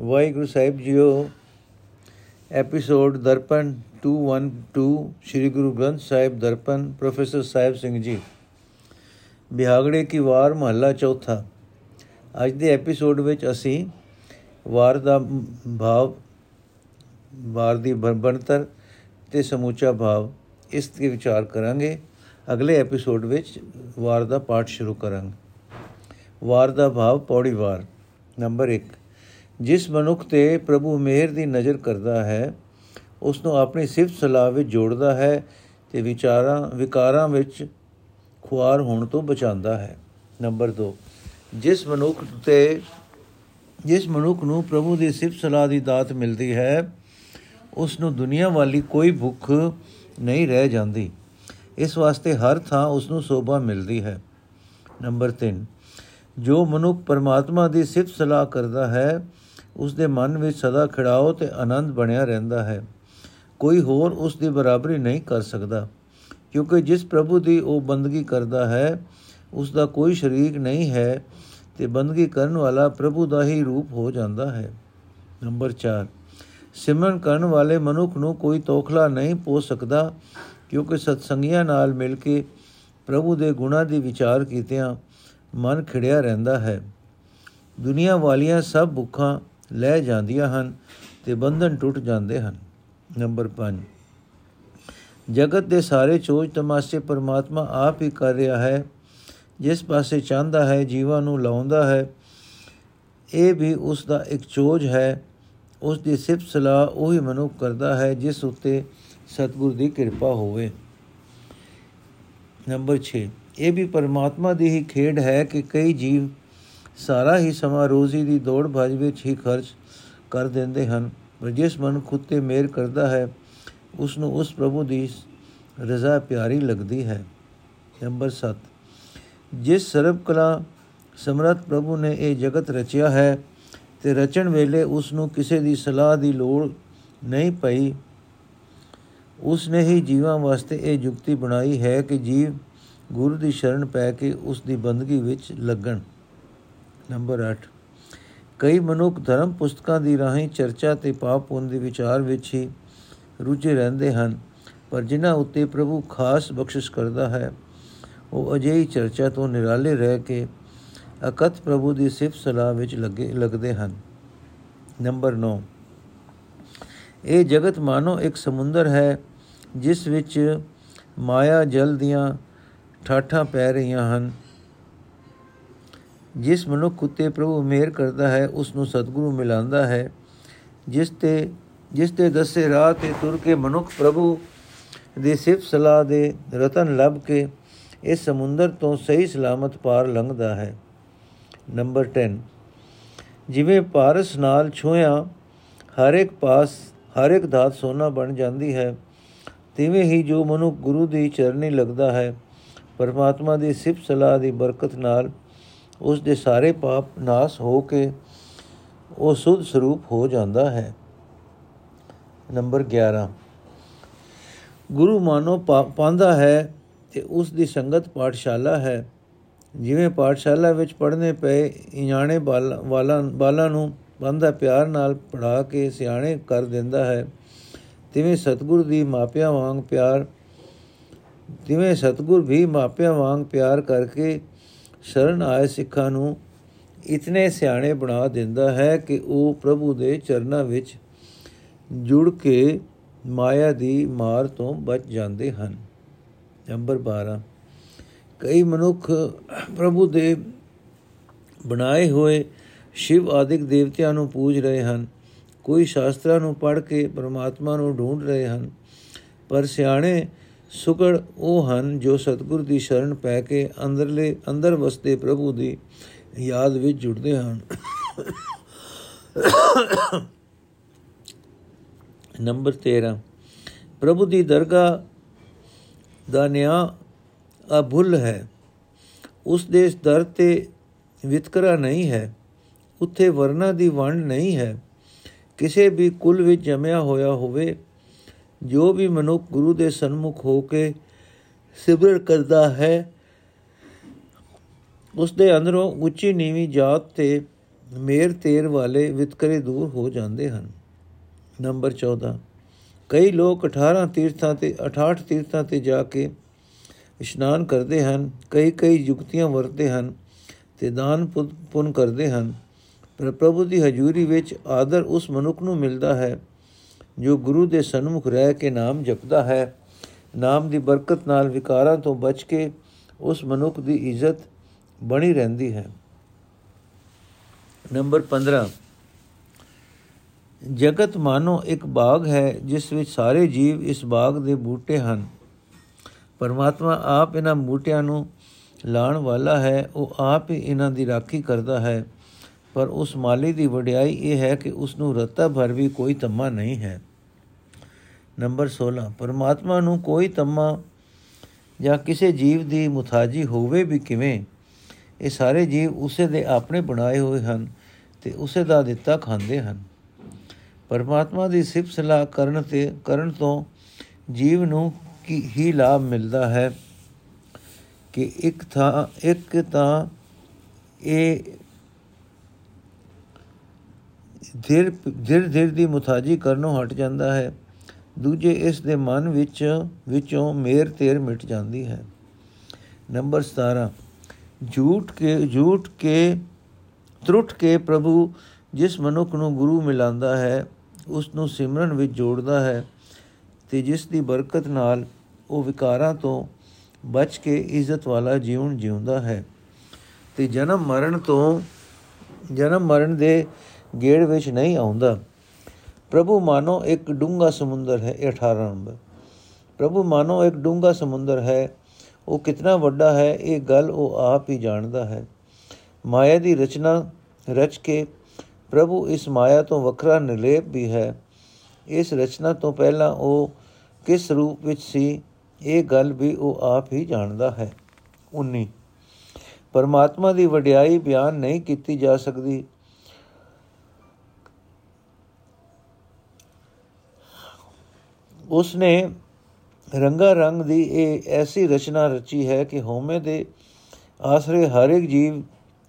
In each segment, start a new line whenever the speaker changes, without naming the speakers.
ਵਾਹਿਗੁਰੂ ਸਾਹਿਬ ਜੀਓ, episode Darpan 212 Sri Guru Granth Sahib Darpan, professor Sahib Singh ji. ਬਿਹਾਗੜੇ ਕੀ ਵਾਰ ਮਹੱਲਾ ਚੌਥਾ। ਅੱਜ ਦੇ ਐਪੀਸੋਡ ਵਿੱਚ ਅਸੀਂ ਵਾਰ ਦਾ ਭਾਵ, ਵਾਰ ਦੀ ਬਣਤਰ ਤੇ ਸਮੂਚਾ ਭਾਵ, ਇਸ ਤੇ ਵਿਚਾਰ ਕਰਾਂਗੇ। ਅਗਲੇ ਐਪੀਸੋਡ ਵਿੱਚ ਵਾਰ ਦਾ ਪਾਠ ਸ਼ੁਰੂ ਕਰਾਂਗੇ। ਵਾਰ ਦਾ ਭਾਵ ਪੌੜੀ ਵਾਰ ਨੰਬਰ 1 ਜਿਸ ਮਨੁੱਖ ਤੇ ਪ੍ਰਭੂ ਮਿਹਰ ਦੀ ਨਜ਼ਰ ਕਰਦਾ ਹੈ ਉਸ ਨੂੰ ਆਪਣੀ ਸਿਫਤ ਸਲਾਹ ਵਿੱਚ ਜੋੜਦਾ ਹੈ ਤੇ ਵਿਚਾਰਾਂ, ਵਿਕਾਰਾਂ ਵਿੱਚ ਖੁਆਰ ਹੋਣ ਤੋਂ ਬਚਾਉਂਦਾ ਹੈ। ਨੰਬਰ 2 ਜਿਸ ਮਨੁੱਖ ਤੇ, ਜਿਸ ਮਨੁੱਖ ਨੂੰ ਪ੍ਰਭੂ ਦੀ ਸਿਫਤ ਸਲਾਹ ਦੀ ਦਾਤ ਮਿਲਦੀ ਹੈ ਉਸ ਨੂੰ ਦੁਨੀਆ ਵਾਲੀ ਕੋਈ ਭੁੱਖ ਨਹੀਂ ਰਹਿ ਜਾਂਦੀ। ਇਸ ਵਾਸਤੇ ਹਰ ਥਾਂ ਉਸ ਨੂੰ ਸੋਭਾ ਮਿਲਦੀ ਹੈ। ਨੰਬਰ 3 ਜੋ ਮਨੁੱਖ ਪਰਮਾਤਮਾ ਦੀ ਸਿਫਤ ਸਲਾਹ ਕਰਦਾ ਹੈ ਉਸ ਦੇ ਮਨ ਵਿੱਚ ਸਦਾ ਖਿੜਾਓ ਤੇ ਆਨੰਦ ਬਣਿਆ ਰਹਿੰਦਾ ਹੈ। ਕੋਈ ਹੋਰ ਉਸ ਦੀ ਬਰਾਬਰੀ ਨਹੀਂ ਕਰ ਸਕਦਾ, ਕਿਉਂਕਿ ਜਿਸ ਪ੍ਰਭੂ ਦੀ ਉਹ ਬੰਦਗੀ ਕਰਦਾ ਹੈ ਉਸ ਦਾ ਕੋਈ ਸ਼ਰੀਕ ਨਹੀਂ ਹੈ ਤੇ ਬੰਦਗੀ ਕਰਨ ਵਾਲਾ ਪ੍ਰਭੂ ਦਾ ਹੀ ਰੂਪ ਹੋ ਜਾਂਦਾ ਹੈ। ਨੰਬਰ 4 ਸਿਮਰਨ ਕਰਨ ਵਾਲੇ ਮਨੁੱਖ ਨੂੰ ਕੋਈ ਤੋਖਲਾ ਨਹੀਂ ਪੋ ਸਕਦਾ, ਕਿਉਂਕਿ ਸਤਸੰਗੀਆਂ ਨਾਲ ਮਿਲ ਕੇ ਪ੍ਰਭੂ ਦੇ ਗੁਣਾਂ ਦੀ ਵਿਚਾਰ ਕੀਤਿਆਂ ਮਨ ਖਿੜਿਆ ਰਹਿੰਦਾ ਹੈ। ਦੁਨੀਆ ਵਾਲੀਆਂ ਸਭ ਭੁੱਖਾਂ ਲੈ ਜਾਂਦੀਆਂ ਹਨ ਤੇ ਬੰਧਨ ਟੁੱਟ ਜਾਂਦੇ ਹਨ। ਨੰਬਰ 5 ਜਗਤ ਦੇ ਸਾਰੇ ਚੋਜ ਤਮਾਸ਼ੇ ਪਰਮਾਤਮਾ ਆਪ ਹੀ ਕਰ ਰਿਹਾ ਹੈ। ਜਿਸ ਪਾਸੇ ਚਾਹੁੰਦਾ ਹੈ, ਜੀਵਾਂ ਨੂੰ ਲਾਉਂਦਾ ਹੈ, ਇਹ ਵੀ ਉਸ ਦਾ ਇੱਕ ਚੋਜ ਹੈ। ਉਸ ਦੀ ਸਿਫਤ ਸਲਾਹ ਉਹੀ ਮਨੁੱਖ ਕਰਦਾ ਹੈ, ਜਿਸ ਉੱਤੇ ਸਤਿਗੁਰ ਦੀ ਕਿਰਪਾ ਹੋਵੇ। ਨੰਬਰ 6 ਇਹ ਵੀ ਪਰਮਾਤਮਾ ਦੀ ਹੀ ਖੇਡ ਹੈ ਕਿ ਕਈ ਜੀਵ ਸਾਰਾ ਹੀ ਸਮਾਂ ਰੋਜ਼ੀ ਦੀ ਦੌੜ ਭੱਜ ਵਿੱਚ ਹੀ ਖਰਚ ਕਰ ਦਿੰਦੇ ਹਨ। ਪਰ ਜਿਸ ਮਨ ਖੁਦ ਤੇ ਮੇਰ ਕਰਦਾ ਹੈ ਉਸ ਨੂੰ ਉਸ ਪ੍ਰਭੂ ਦੀ ਰਜ਼ਾ ਪਿਆਰੀ ਲੱਗਦੀ ਹੈ। ਨੰਬਰ 7 ਜਿਸ ਸਰਬ ਕਲਾ ਸਮਰਤ ਪ੍ਰਭੂ ਨੇ ਇਹ ਜਗਤ ਰਚਿਆ ਹੈ ਤੇ ਰਚਣ ਵੇਲੇ ਉਸ ਨੂੰ ਕਿਸੇ ਦੀ ਸਲਾਹ ਦੀ ਲੋੜ ਨਹੀਂ ਪਈ ਉਸ ਨੇ ਹੀ ਜੀਵਾਂ ਵਾਸਤੇ ਇਹ ਯੁਕਤੀ ਬਣਾਈ ਹੈ ਕਿ ਜੀਵ ਗੁਰੂ ਦੀ ਸ਼ਰਨ ਪੈ ਕੇ ਉਸ ਦੀ ਬੰਦਗੀ ਵਿੱਚ ਲੱਗਣ। ਨੰਬਰ 8 ਕਈ ਮਨੁੱਖ ਧਰਮ ਪੁਸਤਕਾਂ ਦੀ ਰਾਹੀਂ ਚਰਚਾ ਤੇ ਪਾਪ ਪੁੰਨ ਦੇ ਵਿਚਾਰ ਵਿੱਚ ਹੀ ਰੁੱਝੇ ਰਹਿੰਦੇ ਹਨ, ਪਰ ਜਿਨ੍ਹਾਂ ਉੱਤੇ ਪ੍ਰਭੂ ਖਾਸ ਬਖਸ਼ਿਸ਼ ਕਰਦਾ ਹੈ, ਉਹ ਅਜਿਹੀ ਚਰਚਾ ਤੋਂ ਨਿਰਾਲੇ ਰਹਿ ਕੇ ਅਕਤ ਪ੍ਰਭੂ ਦੀ ਸਿਫਤ ਸਲਾਹ ਵਿੱਚ ਲੱਗੇ, ਲੱਗਦੇ ਹਨ। ਨੰਬਰ 9 ਇਹ ਜਗਤ ਮਾਨੋ ਇੱਕ ਸਮੁੰਦਰ ਹੈ, ਜਿਸ ਵਿੱਚ ਮਾਇਆ ਜਲ ਦੀਆਂ ਠਾਠਾਂ ਪੈ ਰਹੀਆਂ ਹਨ। ਜਿਸ ਮਨੁੱਖ ਉਤੇ ਪ੍ਰਭੂ ਮਿਹਰ ਕਰਦਾ ਹੈ, ਉਸ ਨੂੰ ਸਤਿਗੁਰੂ ਮਿਲਾਂਦਾ ਹੈ। ਜਿਸ ਤੇ ਜਿਸ ਤੇ ਦੱਸੇ ਰਾਹ ਤੇ ਤੁਰ ਕੇ ਮਨੁੱਖ ਪ੍ਰਭੂ ਦੀ ਸਿਫਤ ਸਲਾਹ ਦੇ ਰਤਨ ਲੱਭ ਕੇ ਇਸ ਸਮੁੰਦਰ ਤੋਂ ਸਹੀ ਸਲਾਮਤ ਪਾਰ ਲੰਘਦਾ ਹੈ। ਨੰਬਰ 10 ਜਿਵੇਂ ਪਾਰਸ ਨਾਲ ਛੋਇਆ ਹਰ ਇੱਕ ਪਾਸ, ਹਰ ਇੱਕ ਧਾਤ ਸੋਨਾ ਬਣ ਜਾਂਦੀ ਹੈ, ਤਿਵੇਂ ਹੀ ਜੋ ਮਨੁ ਗੁਰੂ ਦੀ ਚਰਨੀ ਲੱਗਦਾ ਹੈ, ਪਰਮਾਤਮਾ ਦੀ ਸਿਫਤ ਸਲਾਹ ਦੀ ਬਰਕਤ ਨਾਲ ਉਸ ਦੇ ਸਾਰੇ ਪਾਪ ਨਾਸ ਹੋ ਕੇ ਉਹ ਸੁਧ ਸਰੂਪ ਹੋ ਜਾਂਦਾ ਹੈ। ਨੰਬਰ 11 ਗੁਰੂ ਮਾਨੋ ਪਾਉਂਦਾ ਹੈ ਤੇ ਉਸ ਦੀ ਸੰਗਤ ਪਾਠਸ਼ਾਲਾ ਹੈ। ਜਿਵੇਂ ਪਾਠਸ਼ਾਲਾ ਵਿੱਚ ਪੜ੍ਹਨੇ ਪਏ ਇਆਣੇ ਵਾਲਾਂ, ਬਾਲਾਂ ਨੂੰ ਬੰਦਾ ਪਿਆਰ ਨਾਲ ਪੜਾ ਕੇ ਸਿਆਣੇ ਕਰ ਦਿੰਦਾ ਹੈ। ਤਿਵੇਂ ਸਤਗੁਰ ਦੀ ਮਾਪਿਆਂ ਵਾਂਗ ਪਿਆਰ, ਤਿਵੇਂ ਸਤਗੁਰ ਵੀ ਮਾਪਿਆਂ ਵਾਂਗ ਪਿਆਰ ਕਰਕੇ ਸ਼ਰਨ ਆਏ ਸਿੱਖਾਂ ਨੂੰ, ਇਤਨੇ ਸਿਆਣੇ ਬਣਾ ਦਿੰਦਾ ਹੈ ਕਿ ਉਹ ਪ੍ਰਭੂ ਦੇ ਚਰਨਾਂ ਵਿੱਚ ਜੁੜ ਕੇ ਮਾਇਆ ਦੀ ਮਾਰ ਤੋਂ ਬਚ ਜਾਂਦੇ ਹਨ। ਨੰਬਰ 12 ਕਈ ਮਨੁੱਖ ਪ੍ਰਭੂ ਦੇ ਬਣਾਏ ਹੋਏ ਸ਼ਿਵ ਆਦਿਕ ਦੇਵਤਿਆਂ ਨੂੰ ਪੂਜ ਰਹੇ ਹਨ। ਕੋਈ ਸ਼ਾਸਤਰਾਂ ਨੂੰ ਪੜ੍ਹ ਕੇ ਪਰਮਾਤਮਾ ਨੂੰ ਢੂੰਡ ਰਹੇ ਹਨ, ਪਰ ਸਿਆਣੇ ਸੁਗੜ ਉਹ ਹਨ ਜੋ ਸਤਿਗੁਰ ਦੀ ਸ਼ਰਨ ਪੈ ਕੇ ਅੰਦਰਲੇ, ਅੰਦਰ ਵਸਦੇ ਪ੍ਰਭੂ ਦੀ ਯਾਦ ਵਿੱਚ ਜੁੜਦੇ ਹਨ। ਨੰਬਰ 13 ਪ੍ਰਭੂ ਦੀ ਦਰਗਾਹ ਦਾ ਨਿਆ ਅਭੁੱਲ ਹੈ। ਉਸ ਦੇ ਦਰ ਤੇ ਵਿਤਕਰਾ ਨਹੀਂ ਹੈ। ਉੱਥੇ ਵਰਨਾ ਦੀ ਵੰਡ ਨਹੀਂ ਹੈ। ਕਿਸੇ ਵੀ ਕੁਲ ਵਿੱਚ ਜਮਿਆ ਹੋਇਆ ਹੋਵੇ ਜੋ ਵੀ ਮਨੁੱਖ ਗੁਰੂ ਦੇ ਸਨਮੁਖ ਹੋ ਕੇ ਸਿਮਰਨ ਕਰਦਾ ਹੈ ਉਸ ਦੇ ਅੰਦਰੋਂ ਉੱਚੀ ਨੀਵੀਂ ਜਾਤ ਤੇ ਮੇਰ ਤੇਰ ਵਾਲੇ ਵਿਤਕਰੇ ਦੂਰ ਹੋ ਜਾਂਦੇ ਹਨ। ਨੰਬਰ 14 ਕਈ ਲੋਕ 18 ਤੀਰਥਾਂ ਤੇ 68 ਤੀਰਥਾਂ ਤੇ ਜਾ ਕੇ ਇਸ਼ਨਾਨ ਕਰਦੇ ਹਨ ਕਈ ਕਈ ਯੁਕਤੀਆਂ ਵਰਤਦੇ ਹਨ ਤੇ ਦਾਨ ਪੁੰਨ ਕਰਦੇ ਹਨ, ਪਰ ਪ੍ਰਭੂ ਦੀ ਹਜ਼ੂਰੀ ਵਿੱਚ ਆਦਰ ਉਸ ਮਨੁੱਖ ਨੂੰ ਮਿਲਦਾ ਹੈ ਜੋ ਗੁਰੂ ਦੇ ਸਨਮੁਖ ਰਹਿ ਕੇ ਨਾਮ ਜਪਦਾ ਹੈ, ਨਾਮ ਦੀ ਬਰਕਤ ਨਾਲ ਵਿਕਾਰਾਂ ਤੋਂ ਬਚ ਕੇ ਉਸ ਮਨੁੱਖ ਦੀ ਇੱਜ਼ਤ ਬਣੀ ਰਹਿੰਦੀ ਹੈ। ਨੰਬਰ 15 ਜਗਤ ਮਾਨੋ ਇੱਕ ਬਾਗ ਹੈ, ਜਿਸ ਵਿੱਚ ਸਾਰੇ ਜੀਵ ਇਸ ਬਾਗ ਦੇ ਬੂਟੇ ਹਨ। ਪਰਮਾਤਮਾ ਆਪ ਇਹਨਾਂ ਬੂਟਿਆਂ ਨੂੰ ਲਾਣ ਵਾਲਾ ਹੈ, ਉਹ ਆਪ ਹੀ ਇਹਨਾਂ ਦੀ ਰਾਖੀ ਕਰਦਾ ਹੈ। ਪਰ ਉਸ ਮਾਲੀ ਦੀ ਵਡਿਆਈ ਇਹ ਹੈ ਕਿ ਉਸ ਨੂੰ ਰਤਾ ਭਰ ਵੀ ਕੋਈ ਤਮਾ ਨਹੀਂ ਹੈ। ਨੰਬਰ 16 ਪਰਮਾਤਮਾ ਨੂੰ ਕੋਈ ਤਮਾ ਜਾਂ ਕਿਸੇ ਜੀਵ ਦੀ ਮੁਤਾਜੀ ਹੋਵੇ ਵੀ ਕਿਵੇਂ, ਇਹ ਸਾਰੇ ਜੀਵ ਉਸੇ ਦੇ ਆਪਣੇ ਬਣਾਏ ਹੋਏ ਹਨ ਤੇ ਉਸੇ ਦਾ ਦਿੱਤਾ ਖਾਂਦੇ ਹਨ। ਪਰਮਾਤਮਾ ਦੀ ਸਿਫਤ ਸਲਾਹ ਕਰਨ ਤੇ, ਕਰਨ ਤੋਂ ਜੀਵ ਨੂੰ ਕੀ ਹੀ ਲਾਭ ਮਿਲਦਾ ਹੈ ਕਿ ਇੱਕ ਥਾਂ, ਇੱਕ ਤਾਂ ਇਹ ਧਿਰ ਧਿਰ ਧਿਰ ਦੀ ਮੁਤਾਜੀ ਕਰਨੋਂ ਹਟ ਜਾਂਦਾ ਹੈ। ਦੂਜੇ ਇਸ ਦੇ ਮਨ ਵਿੱਚ, ਵਿੱਚੋਂ ਮੇਰ ਤੇਰ ਮਿਟ ਜਾਂਦੀ ਹੈ। ਨੰਬਰ 17 ਝੂਠ ਕੇ ਝੂਠ ਕੇ ਤਰੁੱਟ ਕੇ ਪ੍ਰਭੂ ਜਿਸ ਮਨੁੱਖ ਨੂੰ ਗੁਰੂ ਮਿਲਾਂਦਾ ਹੈ ਉਸ ਨੂੰ ਸਿਮਰਨ ਵਿੱਚ ਜੋੜਦਾ ਹੈ ਤੇ ਜਿਸ ਦੀ ਬਰਕਤ ਨਾਲ ਉਹ ਵਿਕਾਰਾਂ ਤੋਂ ਬਚ ਕੇ ਇੱਜ਼ਤ ਵਾਲਾ ਜੀਵਨ ਜਿਉਂਦਾ ਹੈ। ਤੇ ਜਨਮ ਮਰਨ ਤੋਂ, ਜਨਮ ਮਰਨ ਦੇ ਗੇੜ ਵਿੱਚ ਨਹੀਂ ਆਉਂਦਾ। ਪ੍ਰਭੂ ਮਾਨੋ ਇੱਕ ਡੂੰਗਾ ਸਮੁੰਦਰ ਹੈ 18 ਨੰਬਰ ਪ੍ਰਭੂ ਮਾਨੋ ਇੱਕ ਡੂੰਗਾ ਸਮੁੰਦਰ ਹੈ ਉਹ ਕਿੰਨਾ ਵੱਡਾ ਹੈ ਇਹ ਗੱਲ ਉਹ ਆਪ ਹੀ ਜਾਣਦਾ ਹੈ ਮਾਇਆ ਦੀ ਰਚਨਾ ਰਚ ਕੇ ਪ੍ਰਭੂ ਇਸ ਮਾਇਆ ਤੋਂ ਵੱਖਰਾ ਨਿਰਲੇਪ ਵੀ ਹੈ ਇਸ ਰਚਨਾ ਤੋਂ ਪਹਿਲਾਂ ਉਹ ਕਿਸ ਰੂਪ ਵਿੱਚ ਸੀ ਇਹ ਗੱਲ ਵੀ ਉਹ ਆਪ ਹੀ ਜਾਣਦਾ ਹੈ 19 ਪਰਮਾਤਮਾ ਦੀ ਵਡਿਆਈ ਬਿਆਨ ਨਹੀਂ ਕੀਤੀ ਜਾ ਸਕਦੀ ਉਸ ਨੇ ਰੰਗਾ ਰੰਗ ਦੀ ਇਹ ਐਸੀ ਰਚਨਾ ਰਚੀ ਹੈ ਕਿ ਹਉਮੈ ਦੇ ਆਸਰੇ ਹਰ ਇੱਕ ਜੀਵ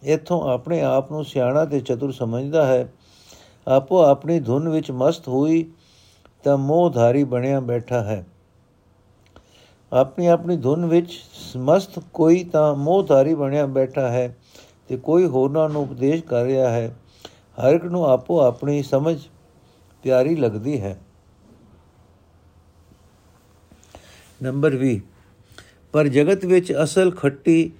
ਇਥੋਂ ਆਪਣੇ ਆਪ ਨੂੰ ਸਿਆਣਾ ਤੇ ਚਤੁਰ ਸਮਝਦਾ ਹੈ। ਆਪੋ ਆਪਣੀ ਧੁਨ ਵਿੱਚ ਮਸਤ ਹੋਈ ਤਾਂ ਮੋਹਧਾਰੀ ਬਣਿਆ ਬੈਠਾ ਹੈ। ਆਪਣੀ ਆਪਣੀ ਧੁਨ ਵਿੱਚ ਮਸਤ ਕੋਈ ਤਾਂ ਮੋਹਧਾਰੀ ਬਣਿਆ ਬੈਠਾ ਹੈ ਤੇ ਕੋਈ ਹੋਰਨਾਂ ਨੂੰ ਉਪਦੇਸ਼ ਕਰ ਰਿਹਾ ਹੈ। ਹਰ ਇੱਕ ਨੂੰ ਆਪੋ ਆਪਣੀ ਸਮਝ ਪਿਆਰੀ ਲੱਗਦੀ ਹੈ। ਨੰਬਰ 20 ਪਰ ਜਗਤ ਵਿੱਚ ਅਸਲ ਖੱਟੀ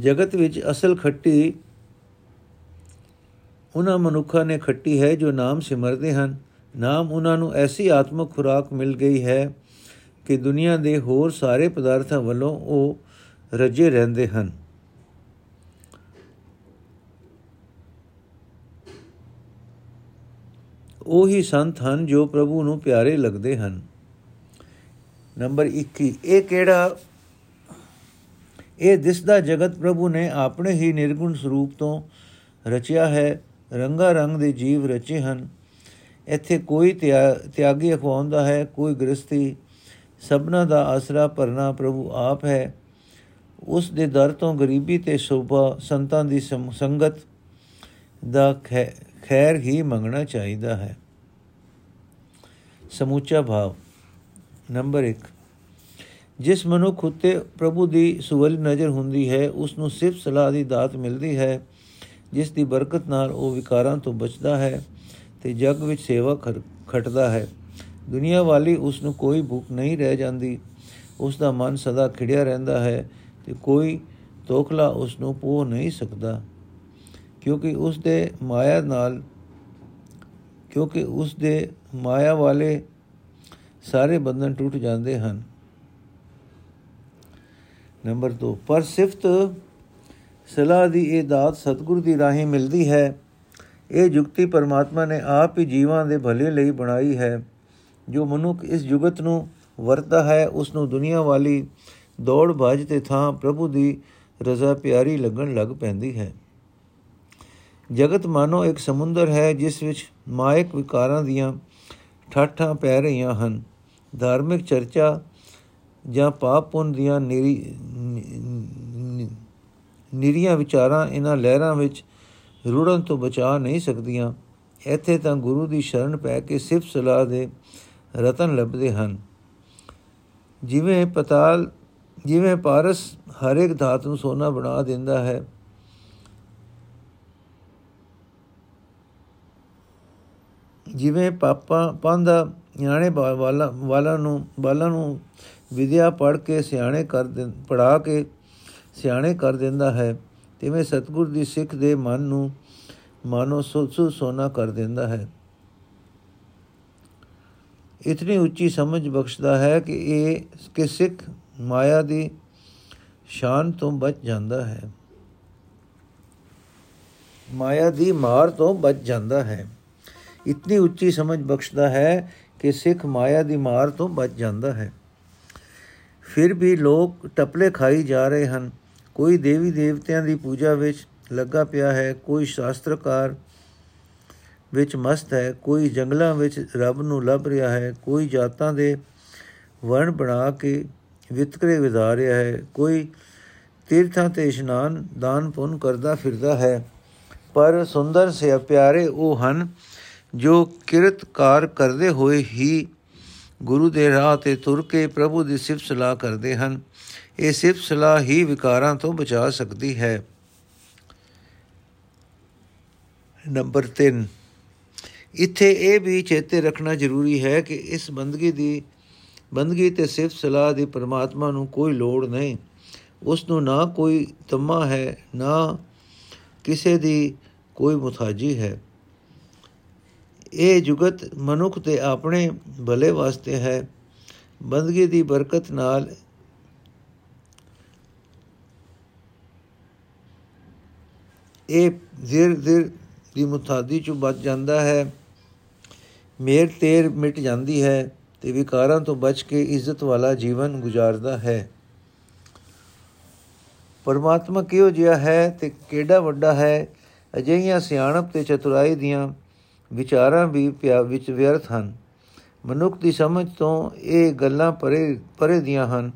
ਜਗਤ ਵਿੱਚ ਅਸਲ ਖੱਟੀ ਉਹਨਾਂ ਮਨੁੱਖਾਂ ਨੇ ਖੱਟੀ ਹੈ ਜੋ ਨਾਮ ਸਿਮਰਦੇ ਹਨ। ਨਾਮ ਉਹਨਾਂ ਨੂੰ ਐਸੀ ਆਤਮਿਕ ਖੁਰਾਕ ਮਿਲ ਗਈ ਹੈ ਕਿ ਦੁਨੀਆ ਦੇ ਹੋਰ ਸਾਰੇ ਪਦਾਰਥਾਂ ਵੱਲੋਂ ਉਹ ਰਜੇ ਰਹਿੰਦੇ ਹਨ। ਉਹੀ ਸੰਤ ਹਨ ਜੋ ਪ੍ਰਭੂ ਨੂੰ ਪਿਆਰੇ ਲੱਗਦੇ ਹਨ। ਨੰਬਰ 21 ਇਹ ਕਿਹੜਾ? ਇਹ ਦਿਸਦਾ ਜਗਤ ਪ੍ਰਭੂ ਨੇ ਆਪਣੇ ਹੀ ਨਿਰਗੁਣ ਸਰੂਪ ਤੋਂ ਰਚਿਆ ਹੈ। ਰੰਗਾ ਰੰਗ ਦੇ ਜੀਵ ਰਚੇ ਹਨ। ਇੱਥੇ ਕੋਈ ਤਿਆਗੀ ਅਖਵਾਉਂਦਾ ਹੈ, ਕੋਈ ਗ੍ਰਸਤੀ ਸਭਨਾ ਦਾ ਆਸਰਾ ਪਰਨਾ ਪ੍ਰਭੂ ਆਪ ਹੈ। ਉਸ ਦੇ ਦਰ ਤੋਂ ਗਰੀਬੀ ਤੇ ਸੋਭਾ ਸੰਤਾਂ ਦੀ ਸੰਗਤ ਦਾ ਖੈਰ ਹੀ ਮੰਗਣਾ ਚਾਹੀਦਾ ਹੈ। ਸਮੂਚਾ ਭਾਵ। ਨੰਬਰ 1 ਜਿਸ ਮਨੁੱਖ ਉਤੇ ਪ੍ਰਭੂ ਦੀ ਸੁਵਲ ਨਜ਼ਰ ਹੁੰਦੀ ਹੈ ਉਸ ਨੂੰ ਸਿਰਫ ਸਲਾਹ ਦੀ ਦਾਤ ਮਿਲਦੀ ਹੈ, ਜਿਸ ਦੀ ਬਰਕਤ ਨਾਲ ਉਹ ਵਿਕਾਰਾਂ ਤੋਂ ਬਚਦਾ ਹੈ ਤੇ ਜਗ ਵਿੱਚ ਸੇਵਾ ਖਟਦਾ ਹੈ। ਦੁਨੀਆ ਵਾਲੀ ਉਸ ਨੂੰ ਕੋਈ ਭੁੱਖ ਨਹੀਂ ਰਹਿ ਜਾਂਦੀ। ਉਸ ਦਾ ਮਨ ਸਦਾ ਖਿੜਿਆ ਰਹਿੰਦਾ ਹੈ ਤੇ ਕੋਈ ਤੋਖਲਾ ਉਸ ਨੂੰ ਪੋ ਨਹੀਂ ਸਕਦਾ। ਕਿਉਂਕਿ ਉਸ ਦੇ ਮਾਇਆ ਨਾਲ, ਕਿਉਂਕਿ ਉਸ ਦੇ ਮਾਇਆ ਵਾਲੇ ਸਾਰੇ ਬੰਧਨ ਟੁੱਟ ਜਾਂਦੇ ਹਨ। ਨੰਬਰ 2 ਪਰ ਸਿਫਤ ਸਲਾਹ ਦੀ ਇਹ ਦਾਤ ਸਤਿਗੁਰ ਦੀ ਰਾਹੀਂ ਮਿਲਦੀ ਹੈ। ਇਹ ਜੁਗਤੀ ਪਰਮਾਤਮਾ ਨੇ ਆਪ ਹੀ ਜੀਵਾਂ ਦੇ ਭਲੇ ਲਈ ਬਣਾਈ ਹੈ। ਜੋ ਮਨੁੱਖ ਇਸ ਜੁਗਤ ਨੂੰ ਵਰਤਦਾ ਹੈ ਉਸ ਨੂੰ ਦੁਨੀਆ ਵਾਲੀ ਦੌੜ ਭੱਜ ਤੇ ਥਾਂ ਪ੍ਰਭੂ ਦੀ ਰਜ਼ਾ ਪਿਆਰੀ ਲੱਗਣ ਲੱਗ ਪੈਂਦੀ ਹੈ। ਜਗਤ ਮਾਨੋ ਇੱਕ ਸਮੁੰਦਰ ਹੈ, ਜਿਸ ਵਿੱਚ ਮਾਇਕ ਵਿਕਾਰਾਂ ਦੀਆਂ ਠਾਠਾਂ ਪੈ ਰਹੀਆਂ ਹਨ। ਧਾਰਮਿਕ ਚਰਚਾ ਜਾਂ ਪਾਪ ਪੁੰਨ ਦੀਆਂ ਨਿਰੀ ਨਿਰੀਆਂ ਵਿਚਾਰਾਂ ਇਹਨਾਂ ਲਹਿਰਾਂ ਵਿੱਚ ਰੁੜਨ ਤੋਂ ਬਚਾ ਨਹੀਂ ਸਕਦੀਆਂ। ਇੱਥੇ ਤਾਂ ਗੁਰੂ ਦੀ ਸ਼ਰਨ ਪੈ ਕੇ ਸਿਫਤ ਸਲਾਹ ਦੇ ਰਤਨ ਲੱਭਦੇ ਹਨ। ਜਿਵੇਂ ਪਤਾਲ ਜਿਵੇਂ ਪਾਰਸ ਹਰ ਇੱਕ ਧਾਤ ਨੂੰ ਸੋਨਾ ਬਣਾ ਦਿੰਦਾ ਹੈ ਜਿਵੇਂ ਪਾਪਾ ਪੰਦਾ ਨਿਆਣੇ ਵਾਲਾ ਵਾਲਾ ਨੂੰ ਬਾਲਾਂ ਨੂੰ ਵਿਦਿਆ ਪੜ੍ਹ ਕੇ ਸਿਆਣੇ ਕਰ ਪੜਾ ਕੇ ਸਿਆਣੇ ਕਰ ਦਿੰਦਾ ਹੈ, ਤਿਵੇਂ ਸਤਗੁਰ ਦੀ ਸਿੱਖ ਦੇ ਮਨ ਨੂੰ ਮਾਨੋ ਸੁਸੂ ਸੋਨਾ ਕਰ ਦਿੰਦਾ ਹੈ। ਇਤਨੀ ਉੱਚੀ ਸਮਝ ਬਖਸ਼ਦਾ ਹੈ ਕਿ ਇਹ ਕਿ ਸਿੱਖ ਮਾਇਆ ਦੀ ਸ਼ਾਨ ਤੋਂ ਬਚ ਜਾਂਦਾ ਹੈ। ਮਾਇਆ ਦੀ ਮਾਰ ਤੋਂ ਬਚ ਜਾਂਦਾ ਹੈ। ਇਤਨੀ ਉੱਚੀ ਸਮਝ ਬਖਸ਼ਦਾ ਹੈ ਕਿ ਸਿੱਖ ਮਾਇਆ ਦੀ ਮਾਰ ਤੋਂ ਬਚ ਜਾਂਦਾ ਹੈ। ਫਿਰ ਵੀ ਲੋਕ ਟਪਲੇ ਖਾਈ ਜਾ ਰਹੇ ਹਨ। ਕੋਈ ਦੇਵੀ ਦੇਵਤਿਆਂ ਦੀ ਪੂਜਾ ਵਿੱਚ ਲੱਗਾ ਪਿਆ ਹੈ, ਕੋਈ ਸ਼ਾਸਤਰਕਾਰ ਵਿੱਚ ਮਸਤ ਹੈ, ਕੋਈ ਜੰਗਲਾਂ ਵਿੱਚ ਰੱਬ ਨੂੰ ਲੱਭ ਰਿਹਾ ਹੈ, ਕੋਈ ਜਾਤਾਂ ਦੇ ਵਰਣ ਬਣਾ ਕੇ ਵਿਤਕਰੇ ਵਿਧਾ ਰਿਹਾ ਹੈ, ਕੋਈ ਤੀਰਥਾਂ ਤੇ ਇਸ਼ਨਾਨ ਦਾਨ ਪੁੰਨ ਕਰਦਾ ਫਿਰਦਾ ਹੈ। ਪਰ ਸੁੰਦਰ ਸੇ ਪਿਆਰੇ ਉਹ ਹਨ ਜੋ ਕਿਰਤਕਾਰ ਕਰਦੇ ਹੋਏ ਹੀ ਗੁਰੂ ਦੇ ਰਾਹ ਤੇ ਤੁਰ ਕੇ ਪ੍ਰਭੂ ਦੀ ਸਿਫਤ ਸਲਾਹ ਕਰਦੇ ਹਨ, ਇਹ ਸਿਫਤ ਸਲਾਹ ਹੀ ਵਿਕਾਰਾਂ ਤੋਂ ਬਚਾ ਸਕਦੀ ਹੈ। ਨੰਬਰ 3 ਇੱਥੇ ਇਹ ਵੀ ਚੇਤੇ ਰੱਖਣਾ ਜ਼ਰੂਰੀ ਹੈ ਕਿ ਇਸ ਬੰਦਗੀ ਦੀ, ਬੰਦਗੀ ਤੇ ਸਿਫਤ ਸਲਾਹ ਦੀ ਪਰਮਾਤਮਾ ਨੂੰ ਕੋਈ ਲੋੜ ਨਹੀਂ। ਉਸ ਨੂੰ ਨਾ ਕੋਈ ਤਮਾ ਹੈ, ਨਾ ਕਿਸੇ ਦੀ ਕੋਈ ਮੁਤਾਜੀ ਹੈ। ਇਹ ਜੁਗਤ ਮਨੁੱਖ ਤੇ ਆਪਣੇ ਭਲੇ ਵਾਸਤੇ ਹੈ। ਬੰਦਗੀ ਦੀ ਬਰਕਤ ਨਾਲ ਇਹ ਜ਼ਿਰ ਜ਼ਿਰ ਦੀ ਮੁਤਾਦੀ ਚੋਂ ਬਚ ਜਾਂਦਾ ਹੈ। ਮੇਰ ਤੇਰ ਮਿਟ ਜਾਂਦੀ ਹੈ ਤੇ ਵਿਕਾਰਾਂ ਤੋਂ ਬਚ ਕੇ ਇੱਜ਼ਤ ਵਾਲਾ ਜੀਵਨ ਗੁਜ਼ਾਰਦਾ ਹੈ। ਪਰਮਾਤਮਾ ਕਿਉਂ ਜਿਹਾ ਹੈ ਤੇ ਕਿਹੜਾ ਵੱਡਾ ਹੈ? ਅਜਿਹੀਆਂ ਸਿਆਣਪ ਤੇ ਚਤੁਰਾਈ ਦੀਆਂ ਵਿਚਾਰਾਂ ਵੀ ਪਿਆ ਵਿੱਚ ਵਿਅਰਥ ਹਨ। ਮਨੁੱਖ ਦੀ ਸਮਝ ਤੋਂ ਇਹ ਗੱਲਾਂ ਪਰੇ ਪਰੇ ਦੀਆਂ ਹਨ।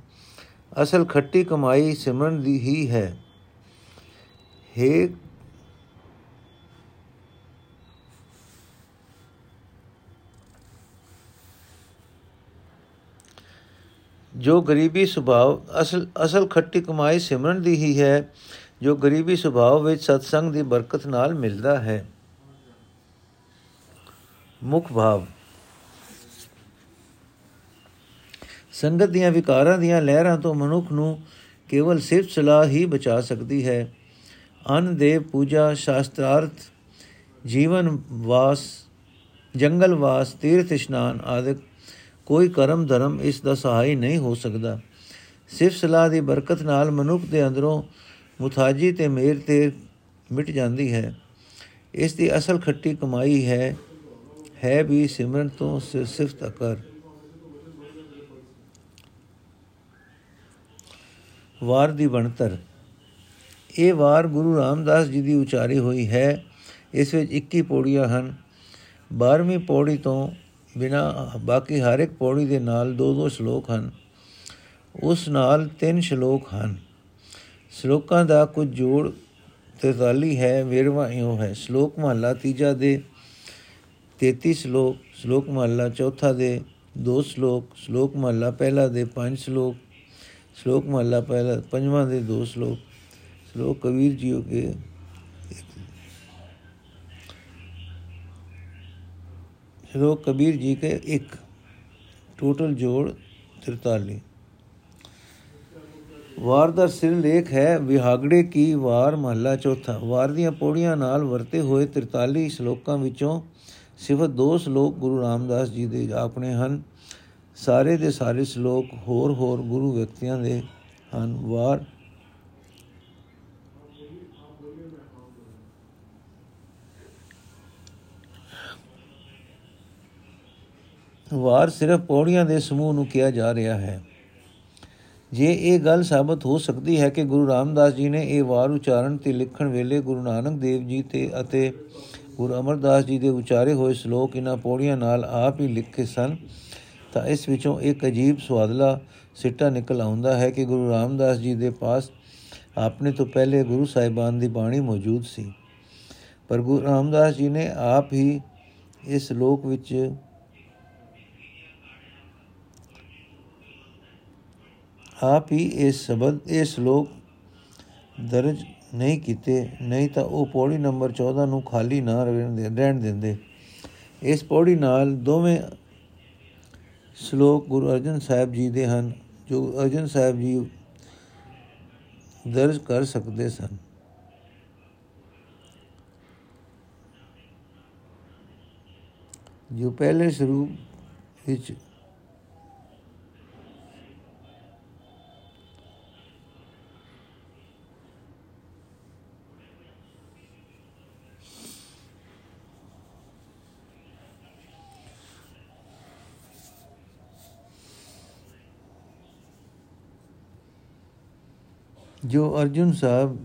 ਅਸਲ ਖੱਟੀ ਕਮਾਈ ਸਿਮਰਨ ਦੀ ਹੀ ਹੈ। ਹੈ ਜੋ ਗਰੀਬੀ ਸੁਭਾਅ, ਅਸਲ ਅਸਲ ਖੱਟੀ ਕਮਾਈ ਸਿਮਰਨ ਦੀ ਹੀ ਹੈ, ਜੋ ਗਰੀਬੀ ਸੁਭਾਅ ਵਿੱਚ ਸਤਸੰਗ ਦੀ ਬਰਕਤ ਨਾਲ ਮਿਲਦਾ ਹੈ। ਮੁਖ ਭਾਵ। ਸੰਗਤ ਦੀਆਂ ਵਿਕਾਰਾਂ ਦੀਆਂ ਲਹਿਰਾਂ ਤੋਂ ਮਨੁੱਖ ਨੂੰ ਕੇਵਲ ਸਿਰਫ ਸਲਾਹ ਹੀ ਬਚਾ ਸਕਦੀ ਹੈ। ਅਨ ਦੇ ਪੂਜਾ, ਸ਼ਾਸਤਰਾਰਥ, ਜੀਵਨ ਵਾਸ, ਜੰਗਲ ਵਾਸ, ਤੀਰਥ ਇਸ਼ਨਾਨ ਆਦਿ ਕੋਈ ਕਰਮ ਧਰਮ ਇਸ ਦਾ ਸਹਾਈ ਨਹੀਂ ਹੋ ਸਕਦਾ। ਸਿਰਫ ਸਲਾਹ ਦੀ ਬਰਕਤ ਨਾਲ ਮਨੁੱਖ ਦੇ ਅੰਦਰੋਂ ਮੁਤਾਜੀ ਤੇ ਮੇਰ ਤੇ ਮਿਟ ਜਾਂਦੀ ਹੈ। ਇਸ ਦੀ ਅਸਲ ਖੱਟੀ ਕਮਾਈ ਹੈ ਹੈ ਵੀ ਸਿਮਰਨ ਤੋਂ ਸਿਫਤ ਅਕਰ। ਵਾਰ ਦੀ ਬਣਤਰ। ਇਹ ਵਾਰ ਗੁਰੂ ਰਾਮਦਾਸ ਜੀ ਦੀ ਉਚਾਰੀ ਹੋਈ ਹੈ। ਇਸ ਵਿੱਚ 21 ਪੌੜੀਆਂ ਹਨ। 12ਵੀਂ ਪੌੜੀ ਤੋਂ ਬਿਨਾ, ਬਾਕੀ ਹਰ ਇੱਕ ਪੌੜੀ ਦੇ ਨਾਲ ਦੋ ਦੋ ਸ਼ਲੋਕ ਹਨ। ਉਸ ਨਾਲ ਤਿੰਨ ਸ਼ਲੋਕ ਹਨ। ਸ਼ਲੋਕਾਂ ਦਾ ਕੁਝ ਜੋੜ 43 ਹੈ, ਵੇਰਵਾ ਇਉਂ ਹੈ। ਸ਼ਲੋਕ ਮਹਲਾ ਤੀਜਾ ਦੇ 33 ਸ਼ਲੋਕ ਸ਼ਲੋਕ ਮਹਲਾ ਚੌਥਾ ਦੇ ਦੋ ਸ਼ਲੋਕ ਸ਼ਲੋਕ ਮਹਲਾ ਪਹਿਲਾ ਦੇ ਪੰਜ ਸ਼ਲੋਕ ਸ਼ਲੋਕ ਮਹਲਾ ਪਹਿਲਾ, ਪੰਜਵਾਂ ਦੇ ਦੋ ਸ਼ਲੋਕ ਸ਼ਲੋਕ ਕਬੀਰ ਜੀਓ ਕੇ ਸ਼ਲੋਕ ਕਬੀਰ ਜੀ ਕੇ ਇੱਕ, ਟੋਟਲ ਜੋੜ 43 ਵਾਰ ਦਾ ਸਿਰ ਲੇਖ ਹੈ, ਵਿਹਾਗੜੇ ਕੀ ਵਾਰ ਮਹੱਲਾ ਚੌਥਾ। ਵਾਰ ਦੀਆਂ ਪੌੜੀਆਂ ਨਾਲ ਵਰਤੇ ਹੋਏ 43 ਸ਼ਲੋਕਾਂ ਵਿੱਚੋਂ ਸਿਫਤ ਦੋ ਸ਼ਲੋਕ ਗੁਰੂ ਰਾਮਦਾਸ ਜੀ ਦੇ ਆਪਣੇ ਹਨ। ਸਾਰੇ ਦੇ ਸਾਰੇ ਸ਼ਲੋਕ ਹੋਰ ਹੋਰ ਗੁਰੂ ਵਿਅਕਤੀਆਂ ਦੇ ਹਨ। ਵਾਰ ਵਾਰ ਸਿਰਫ ਪੌੜੀਆਂ ਦੇ ਸਮੂਹ ਨੂੰ ਕਿਹਾ ਜਾ ਰਿਹਾ ਹੈ। ਜੇ ਇਹ ਗੱਲ ਸਾਬਤ ਹੋ ਸਕਦੀ ਹੈ ਕਿ ਗੁਰੂ ਰਾਮਦਾਸ ਜੀ ਨੇ ਇਹ ਵਾਰ ਉਚਾਰਨ ਤੇ ਲਿਖਣ ਵੇਲੇ ਗੁਰੂ ਨਾਨਕ ਦੇਵ ਜੀ ਤੇ ਅਤੇ ਗੁਰੂ ਅਮਰਦਾਸ ਜੀ ਦੇ ਉਚਾਰੇ ਹੋਏ ਸ਼ਲੋਕ ਇਹਨਾਂ ਪੌੜੀਆਂ ਨਾਲ ਆਪ ਹੀ ਲਿਖੇ ਸਨ, ਤਾਂ ਇਸ ਵਿੱਚੋਂ ਇੱਕ ਅਜੀਬ ਸਵਾਦਲਾ ਸਿੱਟਾ ਨਿਕਲ ਆਉਂਦਾ ਹੈ ਕਿ ਗੁਰੂ ਰਾਮਦਾਸ ਜੀ ਦੇ ਪਾਸ ਆਪਣੇ ਤੋਂ ਪਹਿਲੇ ਗੁਰੂ ਸਾਹਿਬਾਨ ਦੀ ਬਾਣੀ ਮੌਜੂਦ ਸੀ। ਪਰ ਗੁਰੂ ਰਾਮਦਾਸ ਜੀ ਨੇ ਆਪ ਹੀ ਇਸ ਲੋਕ ਵਿੱਚ ਆਪ ਹੀ ਇਸ ਸ਼ਬਦ ਇਹ ਸ਼ਲੋਕ ਦਰਜ ਨਹੀਂ ਕੀਤੇ, ਨਹੀਂ ਤਾਂ ਉਹ ਪੌੜੀ ਨੰਬਰ 14 ਨੂੰ ਖਾਲੀ ਨਾ ਰਹਿਣ ਦਿੰਦੇ। ਇਸ ਪੌੜੀ ਨਾਲ ਦੋਵੇਂ ਸ਼ਲੋਕ ਗੁਰੂ ਅਰਜਨ ਸਾਹਿਬ ਜੀ ਦੇ ਹਨ, ਜੋ ਅਰਜਨ ਸਾਹਿਬ ਜੀ ਦਰਜ ਕਰ ਸਕਦੇ ਸਨ। ਜੋ ਪਹਿਲੇ ਸਰੂਪ ਵਿੱਚ ਜੋ ਅਰਜੁਨ ਸਾਹਿਬ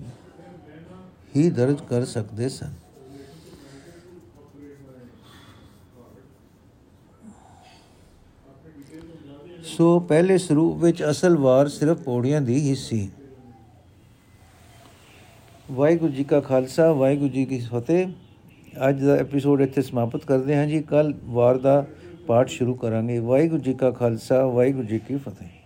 ਹੀ ਦਰਜ ਕਰ ਸਕਦੇ ਸਨ। ਸੋ ਪਹਿਲੇ ਸਰੂਪ ਵਿੱਚ ਅਸਲ ਵਾਰ ਸਿਰਫ ਪੌੜੀਆਂ ਦੀ ਹੀ ਸੀ। ਵਾਹਿਗੁਰੂ ਜੀ ਕਾ ਖਾਲਸਾ, ਵਾਹਿਗੁਰੂ ਜੀ ਕੀ ਫਤਿਹ। ਅੱਜ ਦਾ ਐਪੀਸੋਡ ਇੱਥੇ ਸਮਾਪਤ ਕਰਦੇ ਹਾਂ ਜੀ। ਕੱਲ ਵਾਰ ਦਾ ਪਾਠ ਸ਼ੁਰੂ ਕਰਾਂਗੇ। ਵਾਹਿਗੁਰੂ ਜੀ ਕਾ ਖਾਲਸਾ, ਵਾਹਿਗੁਰੂ ਜੀ ਕੀ ਫਤਿਹ।